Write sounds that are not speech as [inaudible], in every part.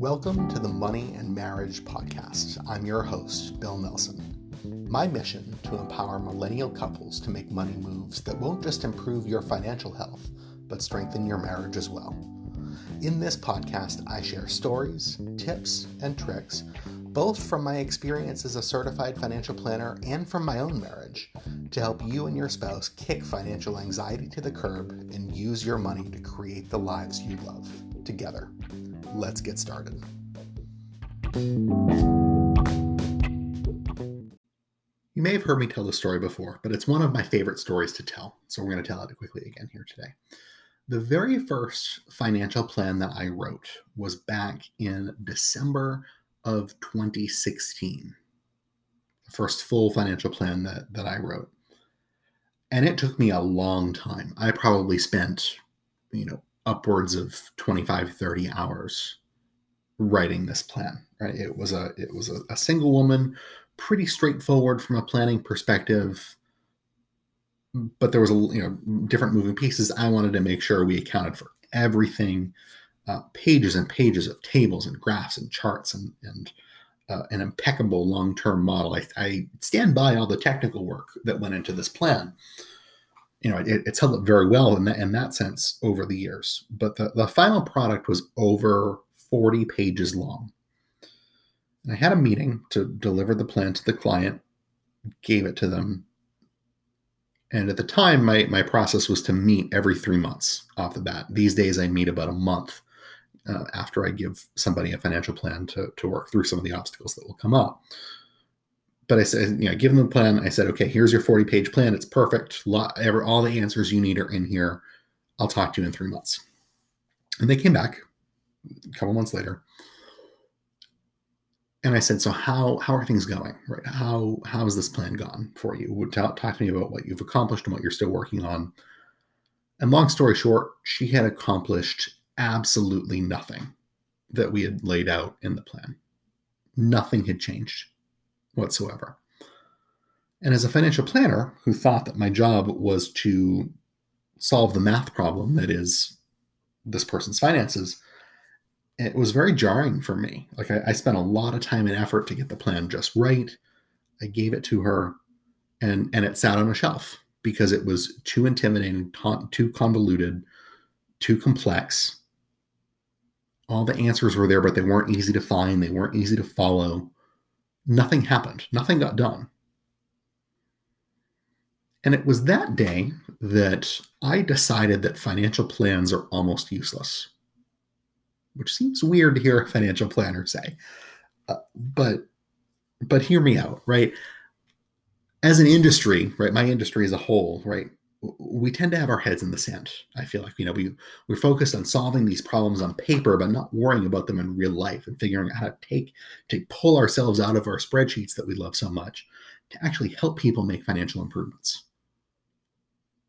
Welcome to the Money and Marriage Podcast. I'm your host, Bill Nelson. My mission to empower millennial couples to make money moves that won't just improve your financial health, but strengthen your marriage as well. In this podcast, I share stories, tips, and tricks, both from my experience as a certified financial planner and from my own marriage, to help you and your spouse kick financial anxiety to the curb and use your money to create the lives you love together let's get started. You may have heard me tell this story before, but it's one of my favorite stories to tell. So we're going to tell it quickly again here today. The very first financial plan that I wrote was back in December of 2016. The first full financial plan that, that I wrote. And it took me a long time. I probably spent, you know, upwards of 25 30 hours writing this plan right? It was a it was a, a single woman pretty straightforward from a planning perspective but there was a you know different moving pieces. I wanted to make sure we accounted for everything uh, pages and pages of tables and graphs and charts and and uh, an impeccable long-term model. I, I stand by all the technical work that went into this plan you know, it, it's held up very well in that in that sense over the years. But the, the final product was over 40 pages long. And I had a meeting to deliver the plan to the client, gave it to them. And at the time, my, my process was to meet every three months off the bat. These days, I meet about a month uh, after I give somebody a financial plan to, to work through some of the obstacles that will come up but I said, you know, give them the plan. I said, okay, here's your 40 page plan. It's perfect. All the answers you need are in here. I'll talk to you in three months. And they came back a couple months later. And I said, so how how are things going? Right? How how has this plan gone for you? Talk, talk to me about what you've accomplished and what you're still working on. And long story short, she had accomplished absolutely nothing that we had laid out in the plan. Nothing had changed whatsoever. And as a financial planner who thought that my job was to solve the math problem that is this person's finances, it was very jarring for me. Like I, I, spent a lot of time and effort to get the plan just right. I gave it to her, and and it sat on a shelf because it was too intimidating, too convoluted, too complex. All the answers were there, but they weren't easy to find. They weren't easy to follow nothing happened, nothing got done. And it was that day that I decided that financial plans are almost useless, which seems weird to hear a financial planner say. Uh, but but hear me out, right? As an industry, right, my industry as a whole, right, we tend to have our heads in the sand. I feel like you know we we're focused on solving these problems on paper, but not worrying about them in real life and figuring out how to take to pull ourselves out of our spreadsheets that we love so much to actually help people make financial improvements.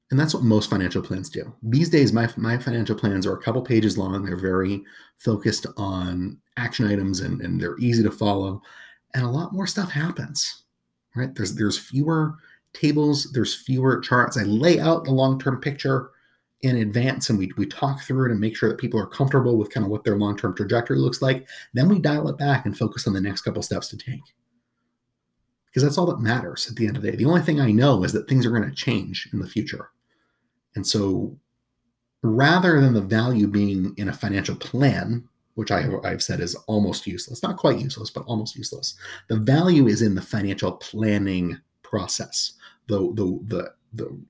And that's what most financial plans do. These days, my, my financial plans are a couple pages long. They're very focused on action items and, and they're easy to follow. And a lot more stuff happens, right? There's there's fewer tables, there's fewer charts. I lay out the long term picture in advance and we, we talk through it and make sure that people are comfortable with kind of what their long term trajectory looks like. Then we dial it back and focus on the next couple steps to take. Because that's all that matters at the end of the day. The only thing I know is that things are going to change in the future. And so rather than the value being in a financial plan, which I, I've said is almost useless, not quite useless, but almost useless, the value is in the financial planning process the the the the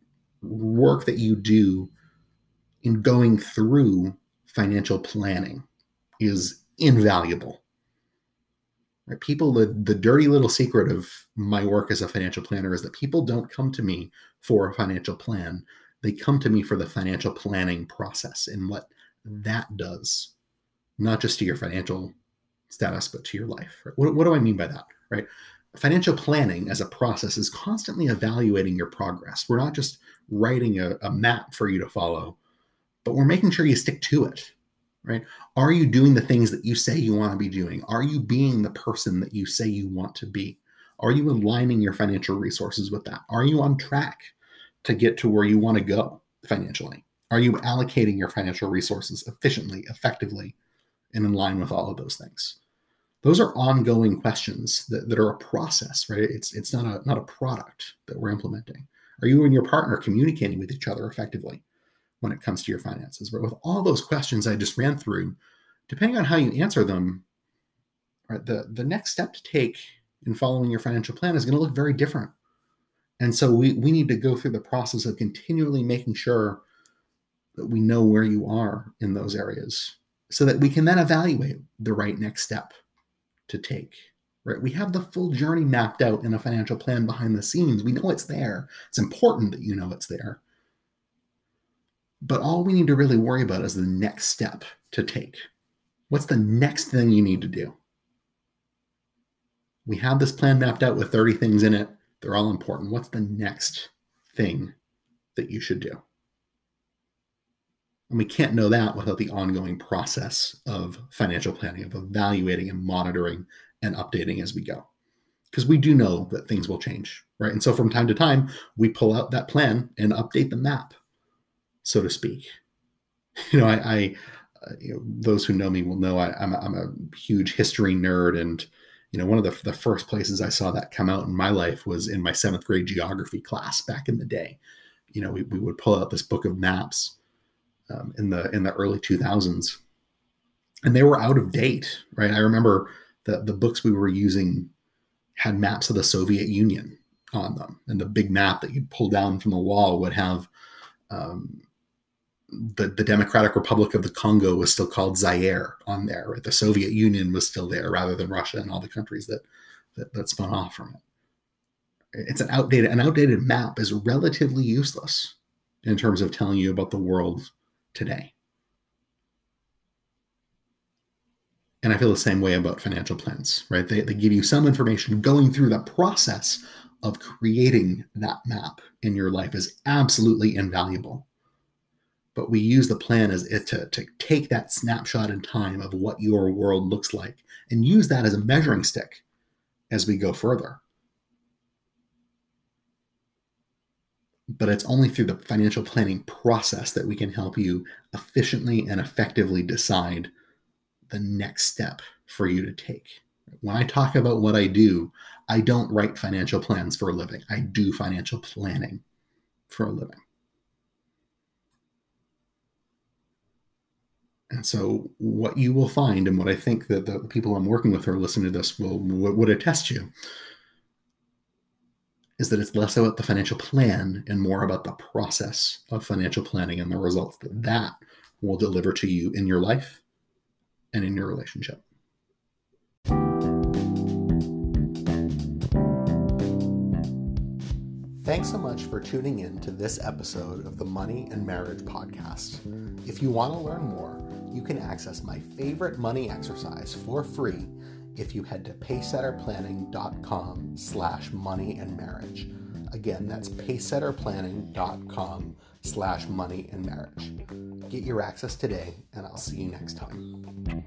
work that you do in going through financial planning is invaluable. Right? People, the, the dirty little secret of my work as a financial planner is that people don't come to me for a financial plan. They come to me for the financial planning process and what that does, not just to your financial status, but to your life. Right? What, what do I mean by that? Right? Financial planning as a process is constantly evaluating your progress. We're not just writing a, a, map for you to follow, but we're making sure you stick to it, right? Are you doing the things that you say you want to be doing? Are you being the person that you say you want to be? Are you aligning your financial resources with that? Are you on track to get to where you want to go financially? Are you allocating your financial resources efficiently, effectively, and in line with all of those things? Those are ongoing questions that, that are a process, right? It's it's not a not a product that we're implementing. Are you and your partner communicating with each other effectively when it comes to your finances? But with all those questions I just ran through, depending on how you answer them, right, the, the next step to take in following your financial plan is going to look very different. And so we, we need to go through the process of continually making sure that we know where you are in those areas so that we can then evaluate the right next step to take right? We have the full journey mapped out in a financial plan behind the scenes. We know it's there. It's important that you know it's there. But all we need to really worry about is the next step to take. What's the next thing you need to do? We have this plan mapped out with 30 things in it. They're all important. What's the next thing that you should do and we can't know that without the ongoing process of financial planning, of evaluating and monitoring and updating as we go. Because we do know that things will change, right? And so from time to time, we pull out that plan and update the map, so to speak. [laughs] You know, I, I uh, you know, those who know me will know I, am a, I'm a huge history nerd. And, you know, one of the, the first places I saw that come out in my life was in my seventh grade geography class back in the day. You know, we, we would pull out this book of maps um, in the in the early 2000s and they were out of date right? I remember the the books we were using had maps of the soviet union on them and the big map that you'd pull down from the wall would have um, the, the democratic republic of the congo was still called zaire on there right? The soviet union was still there rather than russia and all the countries that that, that spun off from it. It's an outdated an outdated map is relatively useless in terms of telling you about the world today. And I feel the same way about financial plans, right? They, they give you some information. Going through the process of creating that map in your life is absolutely invaluable. But we use the plan as it to, to take that snapshot in time of what your world looks like and use that as a measuring stick as we go further. But it's only through the financial planning process that we can help you efficiently and effectively decide the next step for you to take. When I talk about what I do, I don't write financial plans for a living. I do financial planning for a living. And so, what you will find, and what I think that the people I'm working with are listening to this will would attest to, is that it's less about the financial plan and more about the process of financial planning and the results that that will deliver to you in your life and in your relationship. Thanks so much for tuning in to this episode of the Money and Marriage Podcast. If you want to learn more, you can access my favorite money exercise for free if you head to pacesetterplanning.com slash money and marriage. Again, that's pacesetterplanning.com slash money and marriage. Get your access today, and I'll see you next time.